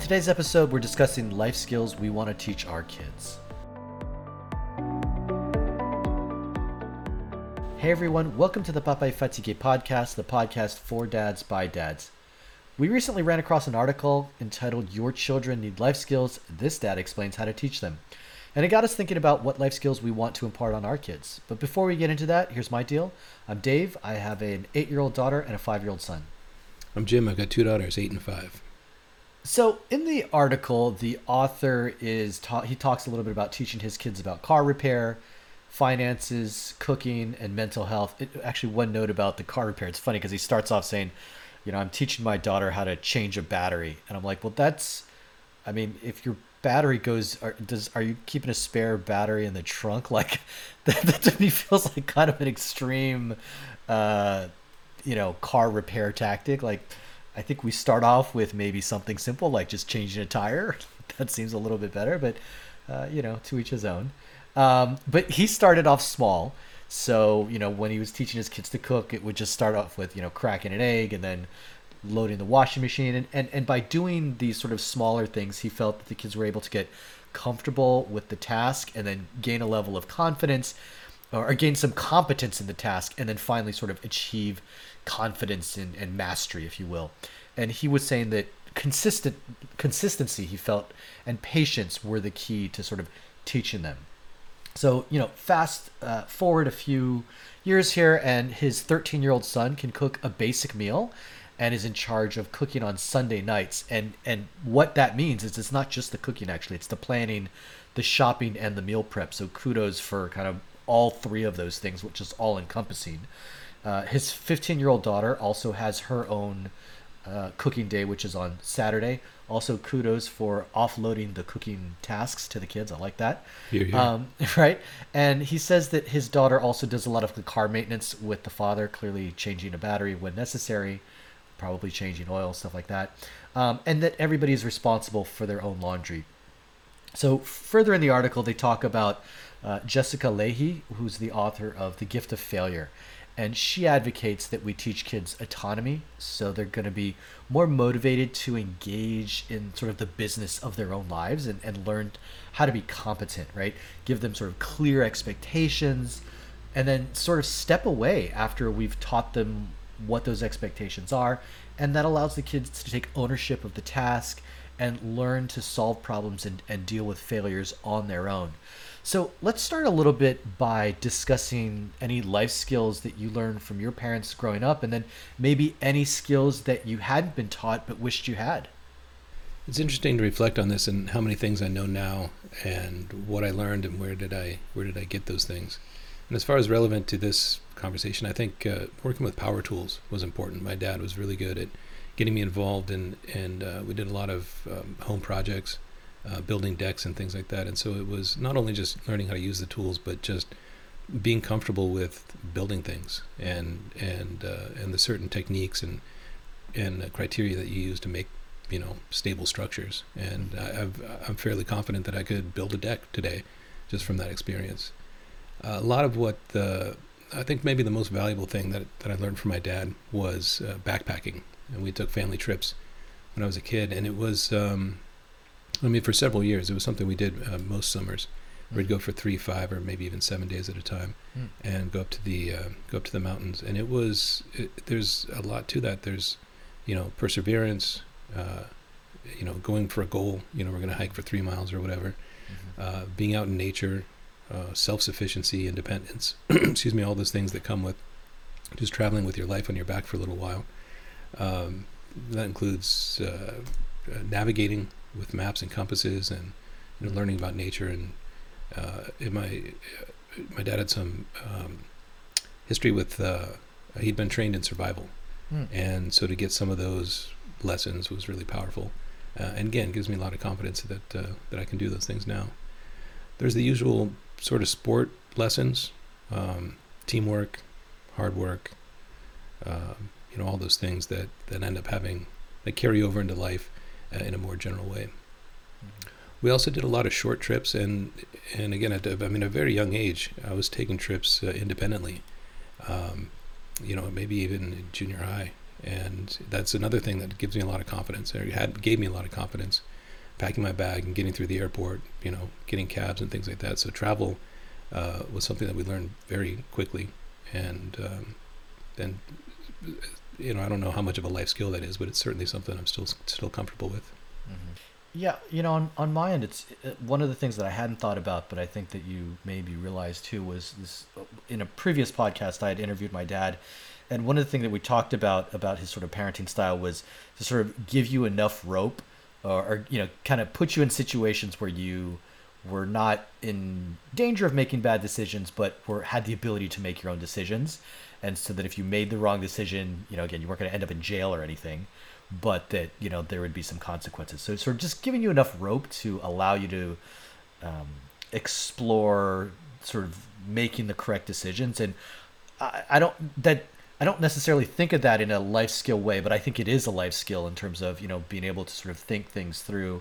today's episode, we're discussing life skills we want to teach our kids. Hey everyone, welcome to the Papai Fatigue podcast, the podcast for dads by dads. We recently ran across an article entitled Your Children Need Life Skills. This dad explains how to teach them. And it got us thinking about what life skills we want to impart on our kids. But before we get into that, here's my deal. I'm Dave. I have an eight year old daughter and a five year old son. I'm Jim. I've got two daughters, eight and five. So in the article, the author is ta- he talks a little bit about teaching his kids about car repair, finances, cooking, and mental health. It, actually, one note about the car repair. It's funny because he starts off saying, "You know, I'm teaching my daughter how to change a battery," and I'm like, "Well, that's, I mean, if your battery goes, are, does are you keeping a spare battery in the trunk? Like, that, that to me feels like kind of an extreme, uh, you know, car repair tactic. Like." I think we start off with maybe something simple like just changing a tire. that seems a little bit better, but uh, you know, to each his own. Um, but he started off small. So, you know, when he was teaching his kids to cook, it would just start off with, you know, cracking an egg and then loading the washing machine. And, and, and by doing these sort of smaller things, he felt that the kids were able to get comfortable with the task and then gain a level of confidence or gain some competence in the task and then finally sort of achieve confidence and, and mastery, if you will. And he was saying that consistent consistency he felt and patience were the key to sort of teaching them. So you know, fast uh, forward a few years here, and his 13 year old son can cook a basic meal and is in charge of cooking on Sunday nights. And and what that means is it's not just the cooking actually; it's the planning, the shopping, and the meal prep. So kudos for kind of all three of those things, which is all encompassing. Uh, his 15 year old daughter also has her own uh, cooking day, which is on Saturday. Also, kudos for offloading the cooking tasks to the kids. I like that. Here. Um, right? And he says that his daughter also does a lot of the car maintenance with the father, clearly changing a battery when necessary, probably changing oil, stuff like that. Um, and that everybody is responsible for their own laundry. So, further in the article, they talk about uh, Jessica Lahey, who's the author of The Gift of Failure and she advocates that we teach kids autonomy so they're going to be more motivated to engage in sort of the business of their own lives and, and learn how to be competent right? Give them sort of clear expectations and then sort of step away after we've taught them what those expectations are. And that allows the kids to take ownership of the task and learn to solve problems and, and deal with failures on their own so let's start a little bit by discussing any life skills that you learned from your parents growing up, and then maybe any skills that you hadn't been taught but wished you had. It's interesting to reflect on this and how many things I know now, and what I learned, and where did I where did I get those things. And as far as relevant to this conversation, I think uh, working with power tools was important. My dad was really good at getting me involved, and and uh, we did a lot of um, home projects uh, building decks and things like that. And so it was not only just learning how to use the tools, but just being comfortable with building things and and uh, and the certain techniques and and criteria that you use to make you know stable structures. And I, am fairly confident that I could build a deck today, just from that experience. Uh, a lot of what the I think maybe the most valuable thing that that I learned from my dad was uh, backpacking, and we took family trips when I was a kid, and it was. Um, I mean, for several years, it was something we did uh, most summers. Mm. We'd go for three, five, or maybe even seven days at a time, mm. and go up to the uh, go up to the mountains. And it was it, there's a lot to that. There's you know perseverance. Uh, you know, going for a goal. You know, we're going to hike for three miles or whatever. Mm-hmm. Uh, being out in nature, uh, self-sufficiency, independence. excuse me, all those things that come with just traveling with your life on your back for a little while. Um, that includes uh, navigating with maps and compasses and you know, learning about nature. And uh, my my dad had some um, history with uh, he'd been trained in survival, mm. and so to get some of those lessons was really powerful. Uh, and again, gives me a lot of confidence that uh, that I can do those things now. There's the usual sort of sport lessons, um, teamwork, hard work, um, you know, all those things that that end up having that carry over into life uh, in a more general way. Mm-hmm. We also did a lot of short trips, and and again, at I mean, a very young age, I was taking trips uh, independently. Um, you know, maybe even junior high, and that's another thing that gives me a lot of confidence. Or had gave me a lot of confidence, packing my bag and getting through the airport. You know, getting cabs and things like that. So travel uh, was something that we learned very quickly, and um, and you know I don't know how much of a life skill that is, but it's certainly something I'm still still comfortable with. Mm-hmm. Yeah, you know, on, on my end, it's uh, one of the things that I hadn't thought about, but I think that you maybe realized too was this. Uh, in a previous podcast, I had interviewed my dad, and one of the things that we talked about about his sort of parenting style was to sort of give you enough rope, or, or you know, kind of put you in situations where you were not in danger of making bad decisions, but were had the ability to make your own decisions, and so that if you made the wrong decision, you know, again, you weren't going to end up in jail or anything, but that you know there would be some consequences. So sort of just giving you enough rope to allow you to um, explore sort of making the correct decisions, and I, I don't that. I don't necessarily think of that in a life skill way, but I think it is a life skill in terms of you know being able to sort of think things through,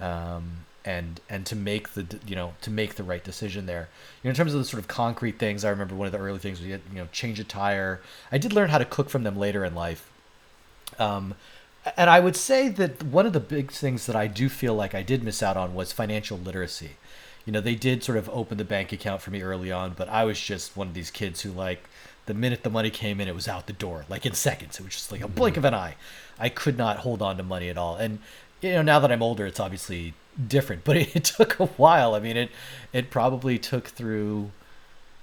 um, and and to make the you know to make the right decision there. You know, in terms of the sort of concrete things, I remember one of the early things we had you know change a tire. I did learn how to cook from them later in life, um, and I would say that one of the big things that I do feel like I did miss out on was financial literacy. You know, they did sort of open the bank account for me early on, but I was just one of these kids who like the minute the money came in, it was out the door, like in seconds. It was just like a blink of an eye. I could not hold on to money at all. And you know, now that I'm older, it's obviously different, but it, it took a while. I mean, it it probably took through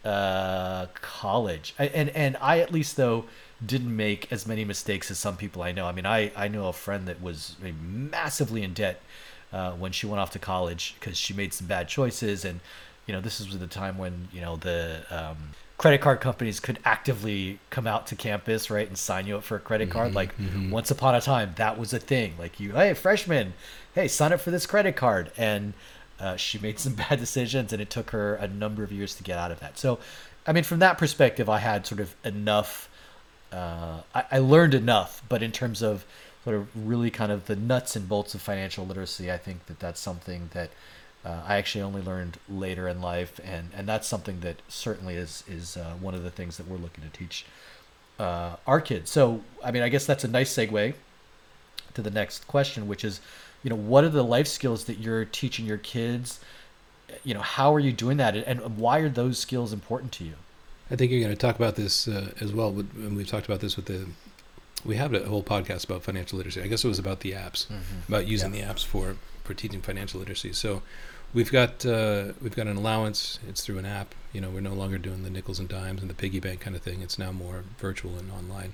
uh, college, I, and and I at least though didn't make as many mistakes as some people I know. I mean, I I know a friend that was massively in debt uh, when she went off to college because she made some bad choices, and you know, this was the time when you know the um, credit card companies could actively come out to campus, right, and sign you up for a credit card. Mm-hmm, like mm-hmm. once upon a time, that was a thing. Like you, hey, freshman, hey, sign up for this credit card, and uh, she made some bad decisions, and it took her a number of years to get out of that. So, I mean, from that perspective, I had sort of enough. Uh, I, I learned enough, but in terms of sort of really kind of the nuts and bolts of financial literacy, I think that that's something that uh, I actually only learned later in life, and, and that's something that certainly is is uh, one of the things that we're looking to teach uh, our kids. So, I mean, I guess that's a nice segue to the next question, which is, you know, what are the life skills that you're teaching your kids? You know, how are you doing that, and why are those skills important to you? I think you're going to talk about this uh, as well. And we've talked about this with the. We have a whole podcast about financial literacy. I guess it was about the apps, mm-hmm. about using yeah. the apps for for teaching financial literacy. So we've got uh, we've got an allowance. It's through an app. You know, we're no longer doing the nickels and dimes and the piggy bank kind of thing. It's now more virtual and online.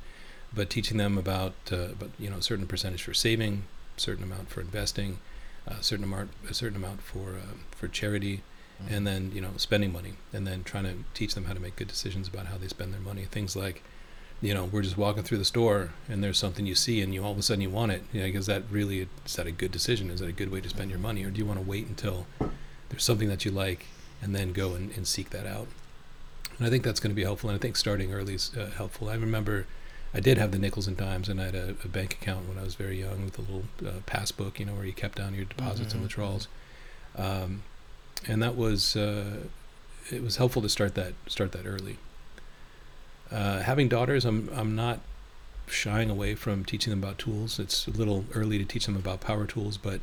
But teaching them about, uh, but you know, a certain percentage for saving, certain amount for investing, a certain amount, a certain amount for uh, for charity, mm-hmm. and then you know, spending money, and then trying to teach them how to make good decisions about how they spend their money. Things like you know, we're just walking through the store and there's something you see and you all of a sudden you want it. You know, is that really is that a good decision? Is that a good way to spend your money, or do you want to wait until there's something that you like and then go and, and seek that out? And I think that's going to be helpful. And I think starting early is uh, helpful. I remember I did have the nickels and dimes, and I had a, a bank account when I was very young with a little uh, passbook, you know, where you kept down your deposits mm-hmm. and withdrawals. Um, and that was uh, it was helpful to start that start that early. Uh, having daughters, I'm I'm not shying away from teaching them about tools. It's a little early to teach them about power tools, but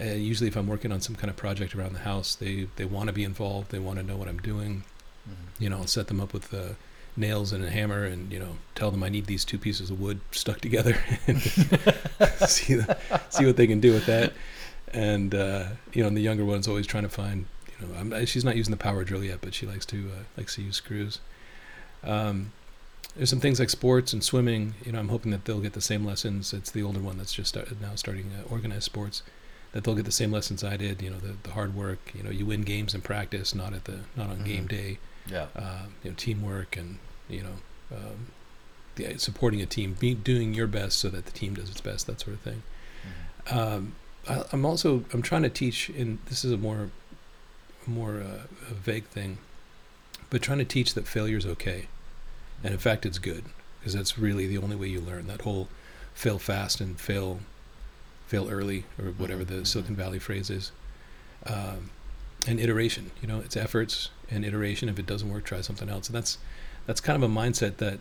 uh, usually if I'm working on some kind of project around the house, they they want to be involved. They want to know what I'm doing. Mm-hmm. You know, I'll set them up with uh, nails and a hammer, and you know, tell them I need these two pieces of wood stuck together, and see the, see what they can do with that. And uh, you know, and the younger one's always trying to find. You know, I'm, she's not using the power drill yet, but she likes to uh, likes to use screws. Um, there's some things like sports and swimming. You know, I'm hoping that they'll get the same lessons. It's the older one that's just started now starting uh, organized sports. That they'll get the same lessons I did. You know, the, the hard work. You know, you win games in practice, not at the not on mm-hmm. game day. Yeah. Uh, you know, teamwork and you know, um, the, supporting a team, be, doing your best so that the team does its best. That sort of thing. Mm-hmm. Um, I, am also I'm trying to teach, and this is a more more uh, a vague thing, but trying to teach that failure is okay and in fact it's good because that's really the only way you learn that whole fail fast and fail fail early or whatever the mm-hmm. silicon valley phrase is um, and iteration you know it's efforts and iteration if it doesn't work try something else and that's that's kind of a mindset that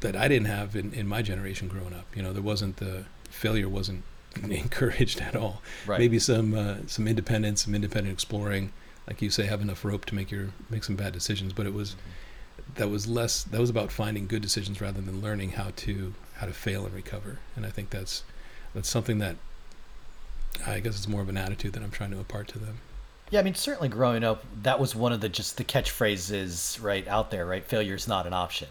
that I didn't have in, in my generation growing up. You know, there wasn't the failure wasn't encouraged at all. Right. Maybe some uh, some independence, some independent exploring, like you say, have enough rope to make your make some bad decisions. But it was that was less that was about finding good decisions rather than learning how to how to fail and recover. And I think that's that's something that I guess it's more of an attitude that I'm trying to impart to them. Yeah, I mean, certainly growing up, that was one of the just the catchphrases right out there, right? Failure is not an option.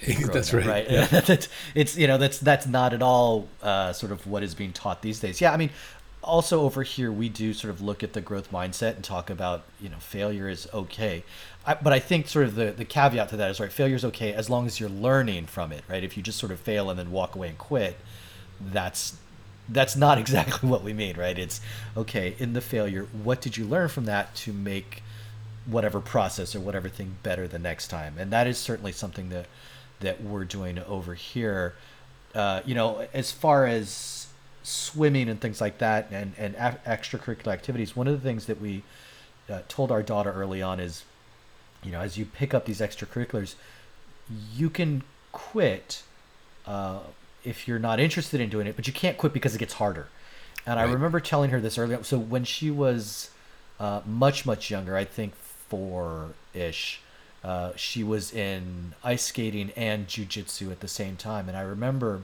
that's up, right. right? Yeah. that's, it's you know that's that's not at all uh, sort of what is being taught these days. Yeah, I mean, also over here we do sort of look at the growth mindset and talk about you know failure is okay, I, but I think sort of the the caveat to that is right. Failure is okay as long as you're learning from it, right? If you just sort of fail and then walk away and quit, that's that's not exactly what we mean, right? It's okay in the failure. What did you learn from that to make whatever process or whatever thing better the next time? And that is certainly something that that we're doing over here. Uh, you know, as far as swimming and things like that, and and a- extracurricular activities, one of the things that we uh, told our daughter early on is, you know, as you pick up these extracurriculars, you can quit. Uh, if you're not interested in doing it, but you can't quit because it gets harder. And I remember telling her this earlier. So when she was uh, much much younger, I think four ish, uh, she was in ice skating and jujitsu at the same time. And I remember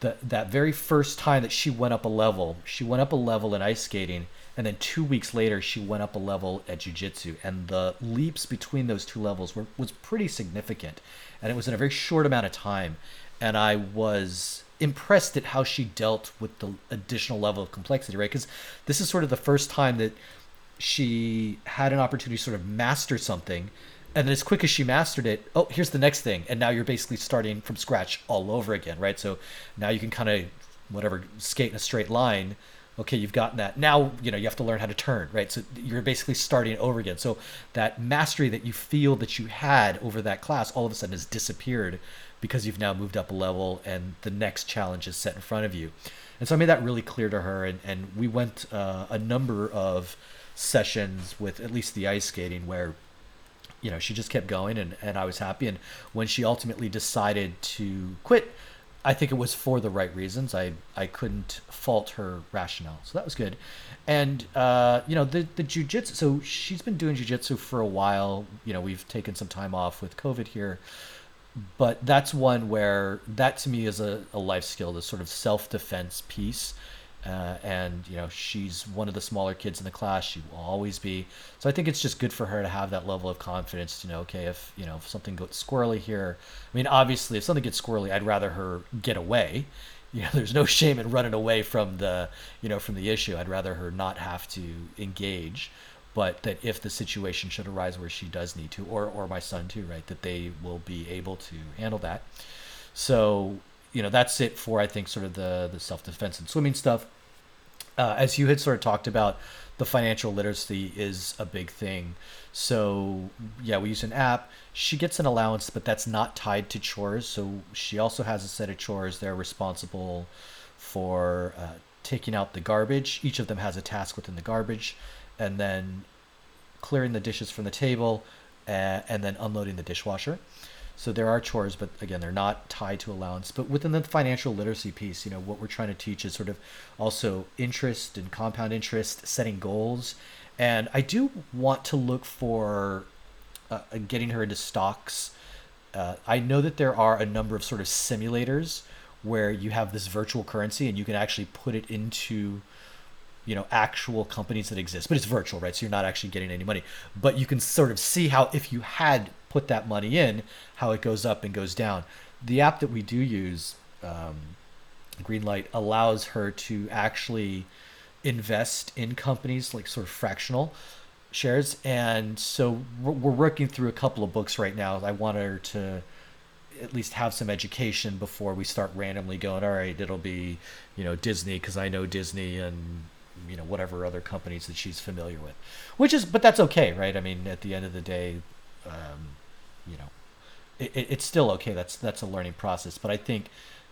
that that very first time that she went up a level, she went up a level in ice skating, and then two weeks later she went up a level at jujitsu, and the leaps between those two levels were was pretty significant, and it was in a very short amount of time, and I was impressed at how she dealt with the additional level of complexity, right? Because this is sort of the first time that she had an opportunity to sort of master something and then as quick as she mastered it oh here's the next thing and now you're basically starting from scratch all over again right? So now you can kind of whatever skate in a straight line. Okay you've gotten that. Now you know you have to learn how to turn right? So you're basically starting over again. So that mastery that you feel that you had over that class all of a sudden has disappeared because you've now moved up a level and the next challenge is set in front of you. And so i made that really clear to her and, and we went uh, a number of sessions with at least the ice skating where you know she just kept going and, and i was happy. And when she ultimately decided to quit i think it was for the right reasons. I i couldn't fault her rationale. So that was good. And uh, you know the the jujitsu so she's been doing jujitsu for a while. You know we've taken some time off with covid here but that's one where that to me is a, a life skill this sort of self-defense piece. Uh, and you know she's one of the smaller kids in the class. She will always be. So i think it's just good for her to have that level of confidence to know okay if you know if something goes squirrely here i mean obviously if something gets squirrely i'd rather her get away. You know there's no shame in running away from the you know from the issue. I'd rather her not have to engage but that if the situation should arise where she does need to or or my son too right that they will be able to handle that. So you know that's it for i think sort of the the self-defense and swimming stuff. Uh, as you had sort of talked about the financial literacy is a big thing. So yeah we use an app. She gets an allowance but that's not tied to chores. So she also has a set of chores they're responsible for uh, taking out the garbage. Each of them has a task within the garbage and then clearing the dishes from the table uh, and then unloading the dishwasher so there are chores, but again, they're not tied to allowance. But within the financial literacy piece, you know, what we're trying to teach is sort of also interest and compound interest, setting goals. And I do want to look for uh, getting her into stocks. Uh, I know that there are a number of sort of simulators where you have this virtual currency and you can actually put it into you know actual companies that exist. But it's virtual right? So you're not actually getting any money. But you can sort of see how if you had put that money in how it goes up and goes down. The app that we do use um, greenlight allows her to actually invest in companies like sort of fractional shares. And so we're we're working through a couple of books right now. I want her to at least have some education before we start randomly going all right it'll be you know disney because i know disney and you know whatever other companies that she's familiar with which is but that's okay right i mean at the end of the day um, you know it, it, it's still okay that's that's a learning process but i think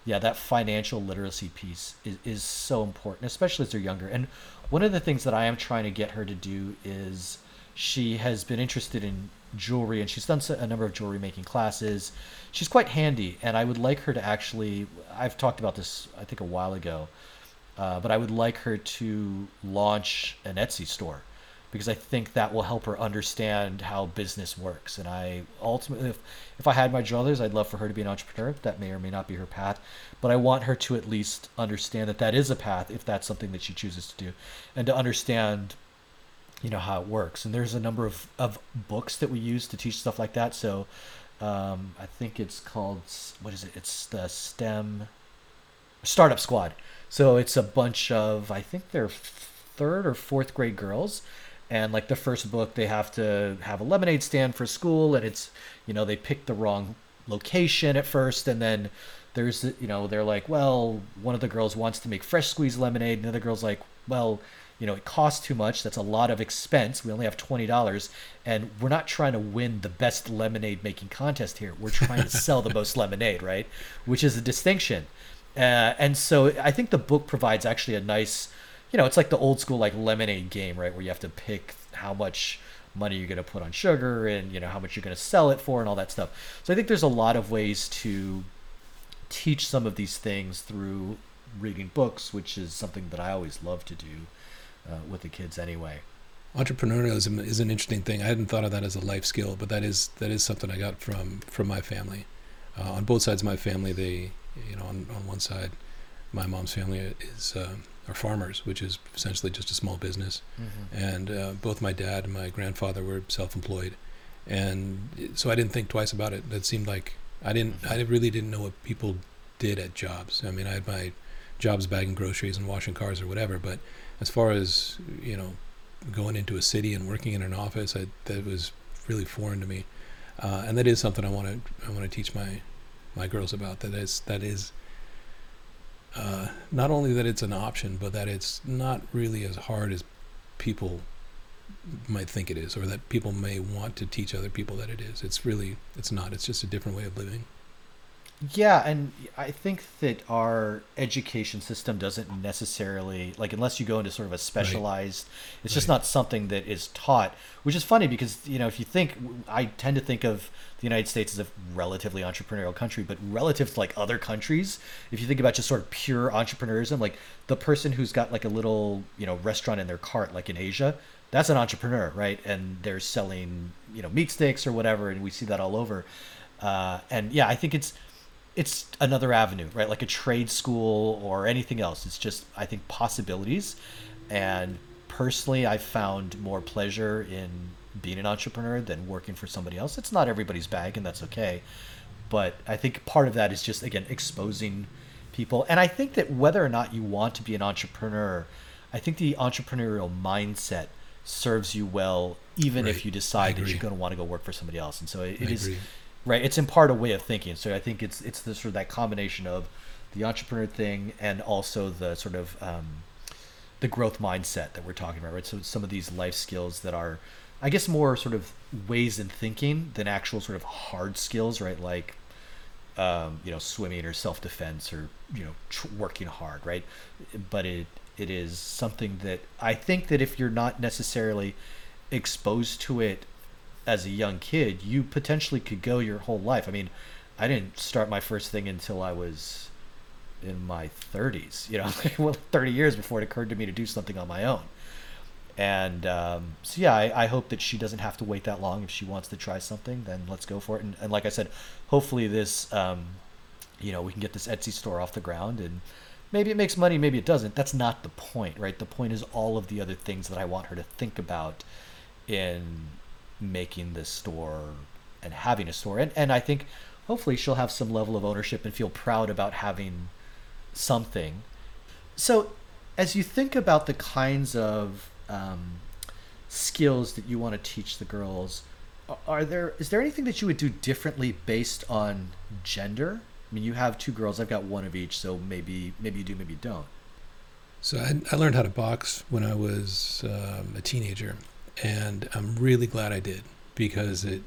yeah that financial literacy piece is, is so important especially as they're younger and one of the things that i am trying to get her to do is she has been interested in jewelry, and she's done a number of jewelry making classes. She's quite handy, and I would like her to actually. I've talked about this, I think, a while ago, uh, but I would like her to launch an Etsy store because I think that will help her understand how business works. And I ultimately, if, if I had my druthers, I'd love for her to be an entrepreneur. That may or may not be her path, but I want her to at least understand that that is a path if that's something that she chooses to do, and to understand, you know, how it works. And there's a number of, of books that we use to teach stuff like that. So um, I think it's called, what is it? It's the STEM Startup Squad. So it's a bunch of, I think they're third or fourth grade girls. And like the first book they have to have a lemonade stand for school and it's you know they picked the wrong location at first. And then there's you know they're like well one of the girls wants to make fresh squeezed lemonade. And the other girl's like well you know it costs too much. That's a lot of expense. We only have $20 and we're not trying to win the best lemonade making contest here. We're trying to sell the most lemonade right? Which is a distinction uh, and so i think the book provides actually a nice you know, it's like the old school like lemonade game, right? Where you have to pick how much money you're going to put on sugar and you know how much you're going to sell it for and all that stuff. So I think there's a lot of ways to teach some of these things through reading books, which is something that I always love to do uh, with the kids anyway. Entrepreneurialism is an interesting thing. I hadn't thought of that as a life skill, but that is that is something I got from from my family. Uh, on both sides of my family, they you know on, on one side, my mom's family is uh, are farmers, which is essentially just a small business. Mm-hmm. And uh, both my dad and my grandfather were self-employed, and so I didn't think twice about it. That seemed like I didn't. Mm-hmm. I really didn't know what people did at jobs. I mean, I had my jobs bagging groceries and washing cars or whatever, but as far as you know, going into a city and working in an office, I, that was really foreign to me. Uh, and that is something I want to I want to teach my my girls about. That is that is uh, not only that it's an option, but that it's not really as hard as people might think it is, or that people may want to teach other people that it is. It's really, it's not. It's just a different way of living. Yeah, and I think that our education system doesn't necessarily like unless you go into sort of a specialized. Right. It's just not something that is taught, which is funny because you know if you think I tend to think of the United States as a relatively entrepreneurial country, but relative to like other countries, if you think about just sort of pure entrepreneurism, like the person who's got like a little you know restaurant in their cart, like in Asia, that's an entrepreneur, right? And they're selling you know meat sticks or whatever, and we see that all over. Uh, and yeah, I think it's it's another avenue, right? Like a trade school or anything else. It's just I think possibilities, and personally, I found more pleasure in being an entrepreneur than working for somebody else. It's not everybody's bag, and that's okay. But I think part of that is just again exposing people, and I think that whether or not you want to be an entrepreneur, I think the entrepreneurial mindset serves you well, even right. if you decide that you're going to want to go work for somebody else. And so it, it is right it's in part a way of thinking. So i think it's it's the sort of that combination of the entrepreneur thing and also the sort of um, the growth mindset that we're talking about right? So some of these life skills that are i guess more sort of ways in thinking than actual sort of hard skills right? Like um, you know swimming or self-defense or you know tr- working hard right? But it it is something that i think that if you're not necessarily exposed to it as a young kid, you potentially could go your whole life. I mean, I didn't start my first thing until I was in my 30s, you know, well, 30 years before it occurred to me to do something on my own. And um, so, yeah, I, I, hope that she doesn't have to wait that long. If she wants to try something, then let's go for it. And, and like I said, hopefully this, um, you know, we can get this Etsy store off the ground and maybe it makes money, maybe it doesn't. That's not the point, right? The point is all of the other things that I want her to think about in making this store and having a store. And, and I think hopefully she'll have some level of ownership and feel proud about having something. So, as you think about the kinds of um, skills that you want to teach the girls, are there is there anything that you would do differently based on gender? I mean, you have two girls. I've got one of each, so maybe maybe you do, maybe you don't. So I, I learned how to box when I was um, a teenager, and I'm really glad I did because it.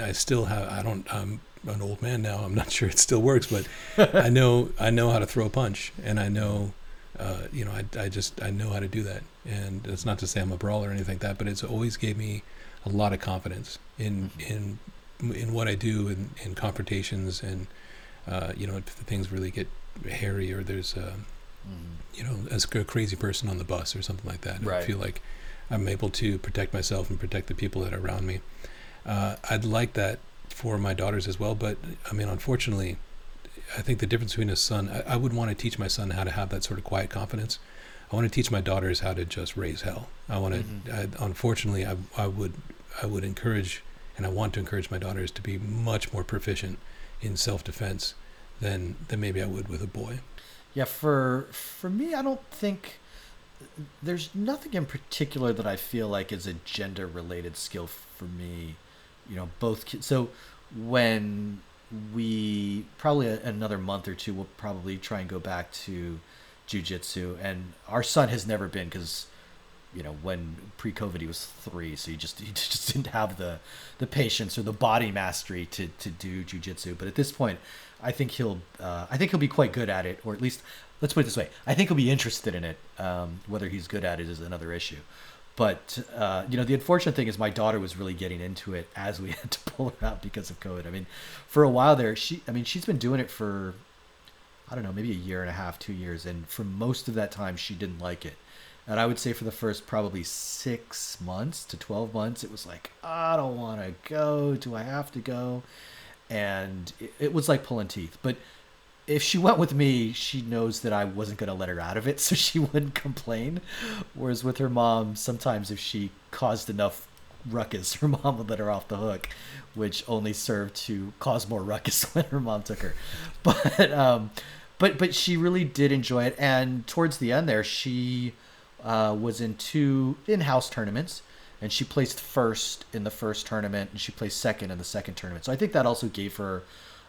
I still have. I don't. I'm an old man now. I'm not sure it still works, but I know. I know how to throw a punch, and I know. Uh, you know, I, I just I know how to do that, and it's not to say I'm a brawler or anything like that, but it's always gave me a lot of confidence in Mhm. in in what I do in, in confrontations and uh, you know if things really get hairy or there's uh, Mhm. you know as a crazy person on the bus or something like that. I Right. feel like I'm able to protect myself and protect the people that are around me. Uh, I'd like that for my daughters as well, but I mean, unfortunately, I think the difference between a son, I, I would want to teach my son how to have that sort of quiet confidence. I want to teach my daughters how to just raise hell. I want to. Mhm. I, unfortunately, I, I would I would encourage and I want to encourage my daughters to be much more proficient in self defense than than maybe I would with a boy. Yeah, for for me, I don't think there's nothing in particular that I feel like is a gender related skill for me. You know, both kids. So when we probably a, another month or two, we'll probably try and go back to jujitsu. And our son has never been because you know when pre-COVID he was three, so he just he just didn't have the the patience or the body mastery to to do jujitsu. But at this point, I think he'll uh, I think he'll be quite good at it, or at least let's put it this way: I think he'll be interested in it. Um, whether he's good at it is another issue. But uh, you know, the unfortunate thing is my daughter was really getting into it as we had to pull her out because of COVID. I mean, for a while there, she I mean she's been doing it for I don't know maybe a year and a half, two years, and for most of that time she didn't like it. And I would say for the first probably six months to 12 months, it was like, I don't want to go. Do I have to go? And it, it was like pulling teeth. But if she went with me, she knows that I wasn't going to let her out of it, so she wouldn't complain. Whereas with her mom, sometimes if she caused enough ruckus, her mom would let her off the hook, which only served to cause more ruckus when her mom took her. But um, but but she really did enjoy it, and towards the end there, she uh, was in two in-house tournaments, and she placed first in the first tournament, and she placed second in the second tournament. So I think that also gave her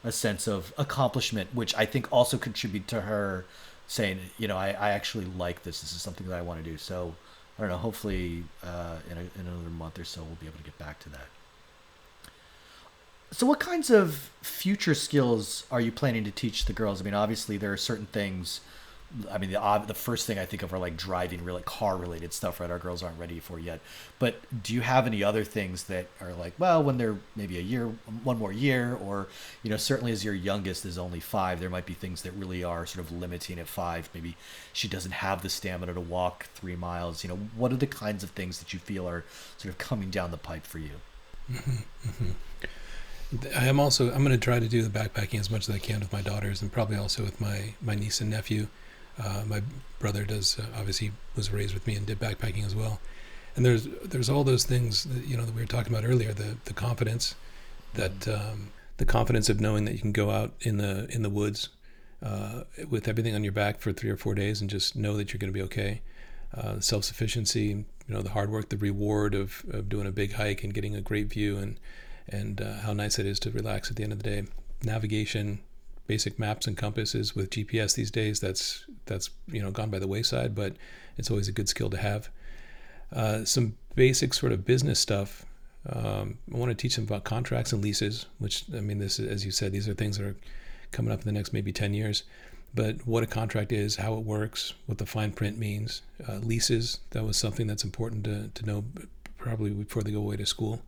a sense of accomplishment, which I think also contributed to her saying, you know, I, I actually like this. This is something that I want to do. So I don't know. Hopefully, uh, in, a, in another month or so, we'll be able to get back to that. So, what kinds of future skills are you planning to teach the girls? I mean, obviously, there are certain things. I mean, the the first thing I think of are like driving, really car related stuff, right? Our girls aren't ready for yet. But do you have any other things that are like, well, when they're maybe a year, one more year, or you know, certainly as your youngest is only five, there might be things that really are sort of limiting at five. Maybe she doesn't have the stamina to walk three miles. You know, what are the kinds of things that you feel are sort of coming down the pipe for you? Mm-hmm. Mm-hmm. I am also I'm going to try to do the backpacking as much as I can with my daughters and probably also with my my niece and nephew. Uh, my brother does uh, obviously was raised with me and did backpacking as well. And there's there's all those things that, you know that we were talking about earlier the the confidence that um, the confidence of knowing that you can go out in the in the woods uh, with everything on your back for three or four days and just know that you're going to be okay. Uh, self sufficiency, you know, the hard work, the reward of, of doing a big hike and getting a great view and and uh, how nice it is to relax at the end of the day. Navigation, basic maps and compasses with GPS these days. That's that's you know gone by the wayside, but it's always a good skill to have. Uh, some basic sort of business stuff. Um, I want to teach them about contracts and leases, which I mean, this as you said, these are things that are coming up in the next maybe ten years. But what a contract is, how it works, what the fine print means. Uh, leases, that was something that's important to, to know probably before they go away to school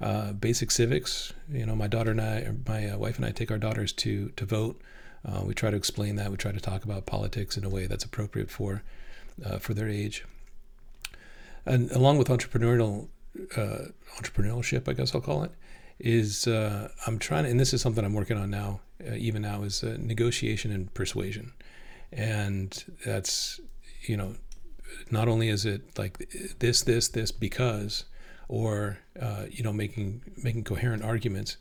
uh, basic civics. You know, my daughter and I, my uh, wife and I, take our daughters to to vote. Uh, we try to explain that. We try to talk about politics in a way that's appropriate for uh, for their age. And along with entrepreneurial uh, entrepreneurship, I guess I'll call it, is uh, I'm trying to, and this is something I'm working on now, even now, is negotiation and persuasion, and that's you know, not only is it like this, this, this because or uh, you know making making coherent arguments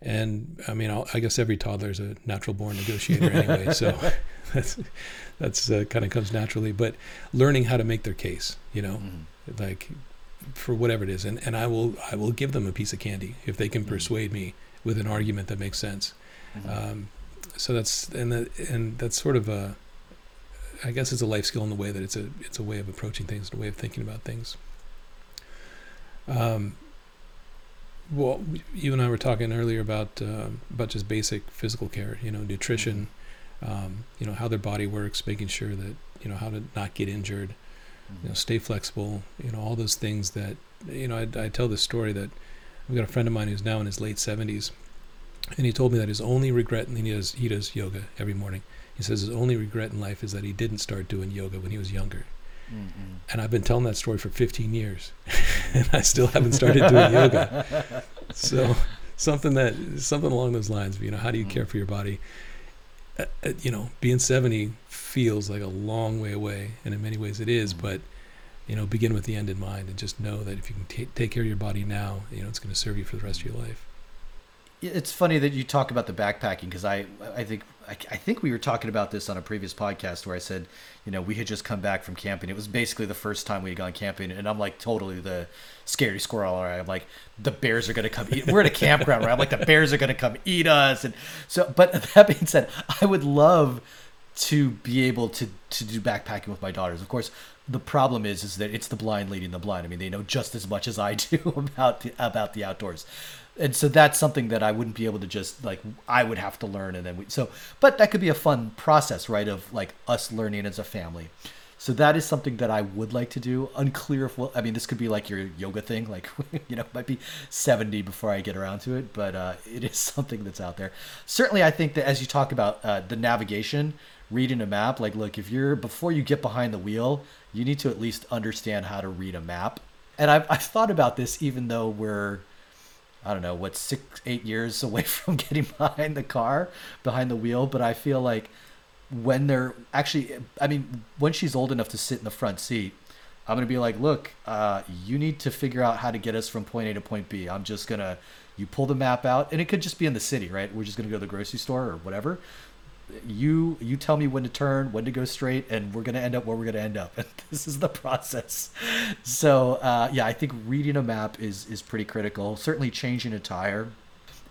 and i mean I'll, i guess every toddler is a natural born negotiator anyway so that's that's uh, kind of comes naturally but learning how to make their case you know mm-hmm. like for whatever it is and, and i will i will give them a piece of candy if they can mm-hmm. persuade me with an argument that makes sense mm-hmm. um, so that's and that and that's sort of a i guess it's a life skill in the way that it's a it's a way of approaching things a way of thinking about things um, well, you and I were talking earlier about uh, about just basic physical care. You know, nutrition. Um, you know how their body works, making sure that you know how to not get injured. You know, stay flexible. You know all those things that you know, I, I tell this story that I've got a friend of mine who's now in his late 70s, and he told me that his only regret, and he does, he does yoga every morning. He says his only regret in life is that he didn't start doing yoga when he was younger. Mm-hmm. And I've been telling that story for 15 years, and I still haven't started doing yoga. So something that something along those lines. You know, how do you mm-hmm. care for your body? Uh, uh, you know, being 70 feels like a long way away, and in many ways it is. Mm-hmm. But you know, begin with the end in mind, and just know that if you can t- take care of your body now, you know, it's going to serve you for the rest of your life. It's funny that you talk about the backpacking because I, I think I, I, think we were talking about this on a previous podcast where I said, you know, we had just come back from camping. It was basically the first time we had gone camping, and I'm like totally the scary squirrel. Right? I'm like, the bears are gonna come. eat We're at a campground, right? I'm like, the bears are gonna come eat us, and so. But that being said, I would love to be able to to do backpacking with my daughters. Of course, the problem is is that it's the blind leading the blind. I mean, they know just as much as I do about the, about the outdoors and so that's something that I wouldn't be able to just like I would have to learn and then we so but that could be a fun process right of like us learning as a family. So that is something that I would like to do. Unclear if well I mean this could be like your yoga thing like you know might be 70 before I get around to it but uh, it is something that's out there. Certainly I think that as you talk about uh, the navigation reading a map like look if you're before you get behind the wheel you need to at least understand how to read a map. And I've, I've thought about this even though we're I don't know what six eight years away from getting behind the car behind the wheel but I feel like when they're actually I mean when she's old enough to sit in the front seat I'm gonna be like look uh, you need to figure out how to get us from point A to point B. I'm just gonna you pull the map out and it could just be in the city right? We're just gonna go to the grocery store or whatever you you tell me when to turn when to go straight and we're going to end up where we're going to end up. And this is the process. So uh, yeah i think reading a map is is pretty critical. Certainly changing a tire.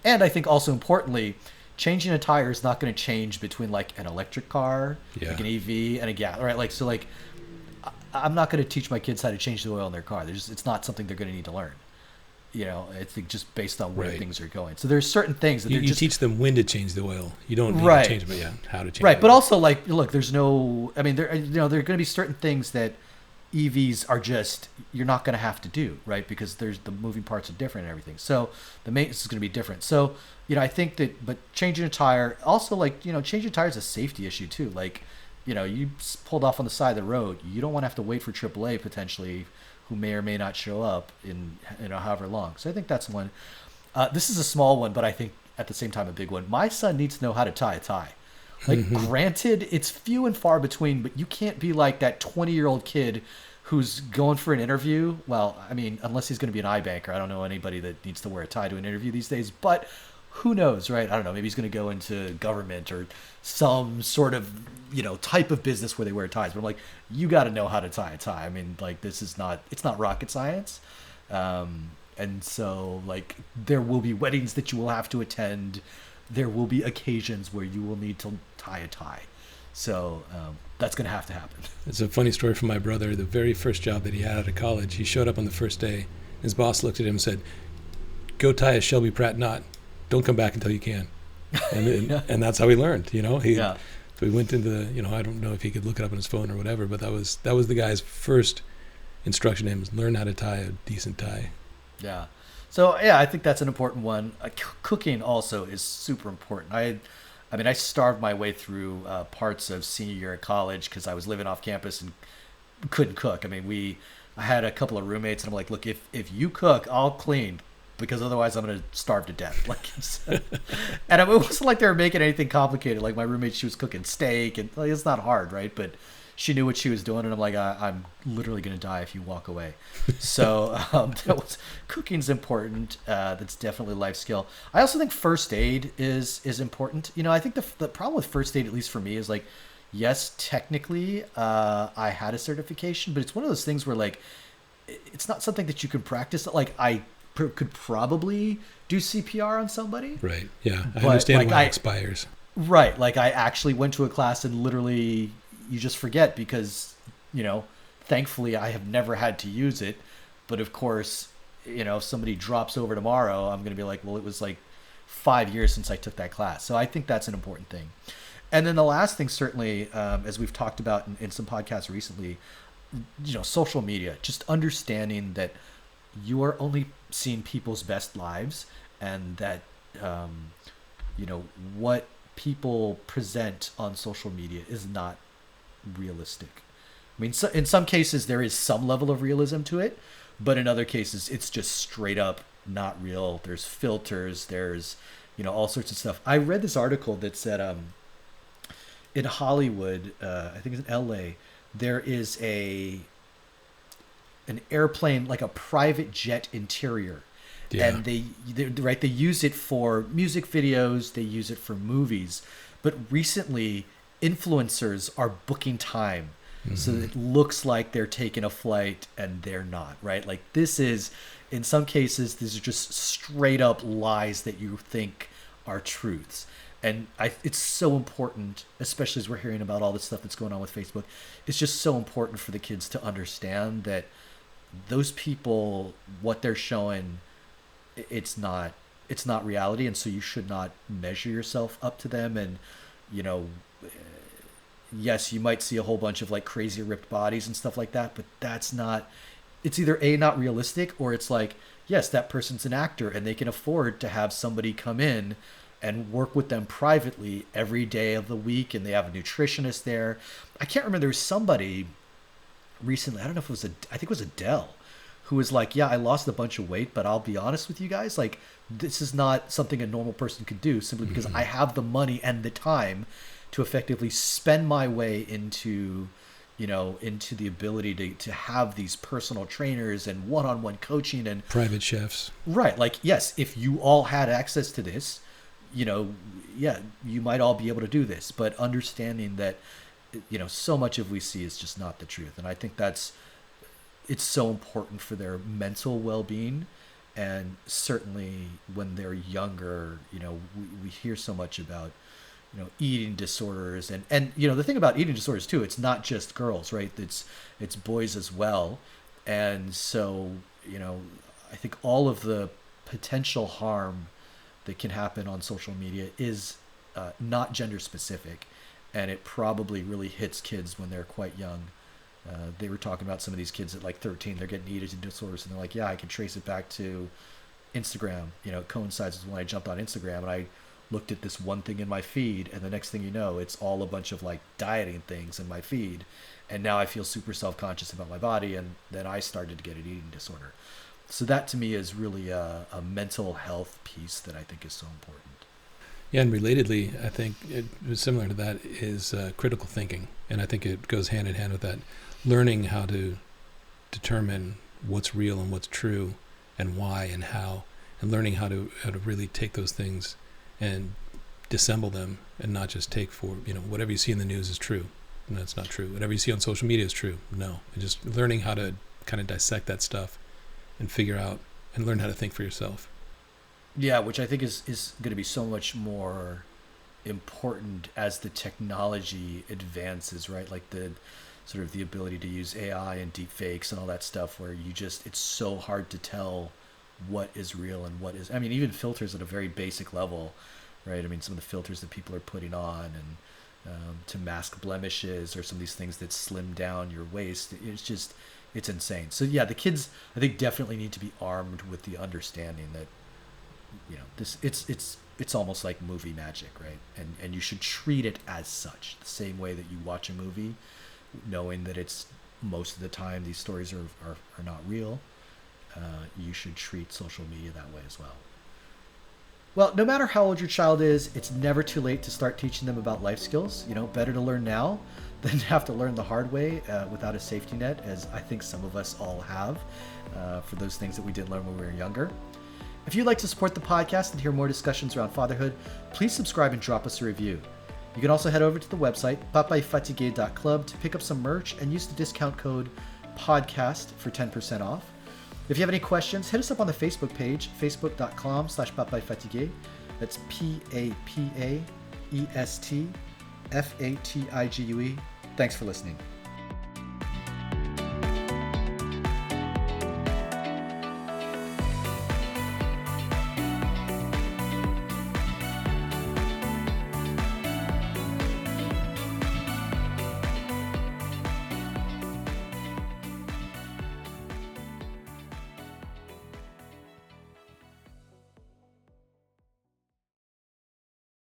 And i think also importantly changing a tire is not going to change between like an electric car yeah. like an ev and a gas right like so like i'm not going to teach my kids how to change the oil in their car. There's, it's not something they're going to need to learn you know, I think just based on where right. things are going. So there's certain things that you, you just, teach them when to change the oil. You don't right. change, but yeah, how to change. It. Right, but also like, look, there's no. I mean, there you know there are going to be certain things that EVs are just you're not going to have to do right because there's the moving parts are different and everything. So the maintenance is going to be different. So you know, I think that, but changing a tire also like you know, changing a tire is a safety issue too. Like, you know, you pulled off on the side of the road, you don't want to have to wait for AAA potentially who may or may not show up in you know however long. So I think that's one. Uh, this is a small one, but I think at the same time a big one. My son needs to know how to tie a tie. Like, mm-hmm. granted, it's few and far between, but you can't be like that 20 year old kid who's going for an interview. Well, I mean, unless he's going to be an I-banker, I don't know anybody that needs to wear a tie to an interview these days. But who knows, right? I don't know. Maybe he's going to go into government or some sort of you know type of business where they wear ties. But I'm like, you got to know how to tie a tie. I mean, like this is not it's not rocket science. Um, and so like there will be weddings that you will have to attend. There will be occasions where you will need to tie a tie. So um, that's going to have to happen. It's a funny story from my brother. The very first job that he had out of college, he showed up on the first day. His boss looked at him and said, "Go tie a Shelby Pratt knot." Don't come back until you can. And, and, yeah. and that's how he learned, you know, he, yeah. so he went into the, you know, I don't know if he could look it up on his phone or whatever, but that was, that was the guy's first instruction to him was learn how to tie a decent tie. Yeah. So yeah, I think that's an important one. Uh, c- cooking also is super important. I, I mean, I starved my way through uh, parts of senior year at college because I was living off campus and couldn't cook. I mean, we, I had a couple of roommates, and I'm like, look, if if you cook, I'll clean because otherwise I'm gonna starve to death. Like, and it wasn't like they were making anything complicated. Like my roommate, she was cooking steak, and like, it's not hard, right? But she knew what she was doing, and I'm like, I, am literally gonna die if you walk away. So um, that was cooking's important. Uh, that's definitely life skill. I also think first aid is is important. You know, I think the the problem with first aid, at least for me, is like, yes, technically, uh, I had a certification, but it's one of those things where like it's not something that you can practice. Like I pr- could probably do CPR on somebody. Right. Yeah. I but, understand like, why it expires. Right. Like I actually went to a class and literally you just forget because, you know, thankfully I have never had to use it. But of course, you know, if somebody drops over tomorrow, I'm going to be like, well, it was like five years since I took that class. So I think that's an important thing. And then the last thing, certainly, um, as we've talked about in, in some podcasts recently, you know, social media, just understanding that you are only seeing people's best lives and that um, you know what people present on social media is not realistic. I mean so, in some cases there is some level of realism to it but in other cases it's just straight up not real. There's filters there's you know all sorts of stuff. I read this article that said um, in hollywood uh, i think it's in la there is a an airplane like a private jet interior. Yeah. and they, they right they use it for music videos they use it for movies. But recently influencers are booking time. So Mm-hmm. it looks like they're taking a flight and they're not right? Like this is in some cases these are just straight up lies that you think are truths. And I, it's so important especially as we're hearing about all this stuff that's going on with facebook it's just so important for the kids to understand that those people what they're showing it's not it's not reality and so you should not measure yourself up to them. And you know eh, yes you might see a whole bunch of like crazy ripped bodies and stuff like that but that's not it's either a not realistic or it's like yes that person's an actor and they can afford to have somebody come in and work with them privately every day of the week and they have a nutritionist there. I can't remember there was somebody recently. I don't know if it was a, I think it was Adele, who was like, "Yeah, I lost a bunch of weight, but I'll be honest with you guys, like this is not something a normal person could do simply because mm-hmm. I have the money and the time to effectively spend my way into." you know into the ability to, to have these personal trainers and one-on-one coaching and Private chefs. Right. Like, yes, if you all had access to this, you know, yeah, you might all be able to do this. But understanding that, you know, so much of we see is just not the truth. And I think that's, it's so important for their mental well being. And certainly when they're younger, you know, we, we hear so much about, you know, eating disorders and, and, you know, the thing about eating disorders too, it's not just girls, right? It's, it's boys as well. And so, you know, I think all of the potential harm that can happen on social media is uh, not gender specific, and it probably really hits kids when they're quite young. Uh, they were talking about some of these kids at like 13, they're getting eating disorders, and they're like, "Yeah, I can trace it back to Instagram." You know, it coincides with when I jumped on Instagram and I looked at this one thing in my feed, and the next thing you know, it's all a bunch of like dieting things in my feed, and now I feel super self conscious about my body, and then I started to get an eating disorder. So that to me is really a, a mental health piece that I think is so important. Yeah, and relatedly, I think it was similar to that is uh, critical thinking, and I think it goes hand in hand with that. Learning how to determine what's real and what's true, and why and how, and learning how to how to really take those things and dissemble them, and not just take for you know whatever you see in the news is true. No, it's not true. Whatever you see on social media is true. No, and just learning how to kind of dissect that stuff and figure out and learn how to think for yourself. Yeah, which I think is is going to be so much more important as the technology advances, right? Like the sort of the ability to use AI and deep fakes and all that stuff where you just it's so hard to tell what is real and what is I mean even filters at a very basic level, right? I mean some of the filters that people are putting on and um, to mask blemishes or some of these things that slim down your waist. It's just it's insane. So yeah, the kids I think definitely need to be armed with the understanding that you know this it's it's it's almost like movie magic right? And and you should treat it as such. The same way that you watch a movie knowing that it's most of the time these stories are are, are not real uh, you should treat social media that way as well. Well no matter how old your child is it's never too late to start teaching them about life skills. You know better to learn now than have to learn the hard way uh, without a safety net as i think some of us all have uh, for those things that we didn't learn when we were younger if you'd like to support the podcast and hear more discussions around fatherhood, please subscribe and drop us a review. You can also head over to the website, papaestfatigue.club, to pick up some merch and use the discount code podcast for 10% off. If you have any questions, hit us up on the Facebook page, facebook.com slash papaestfatigue. That's P-A-P-A-E-S-T F-A-T-I-G-U-E. Thanks for listening.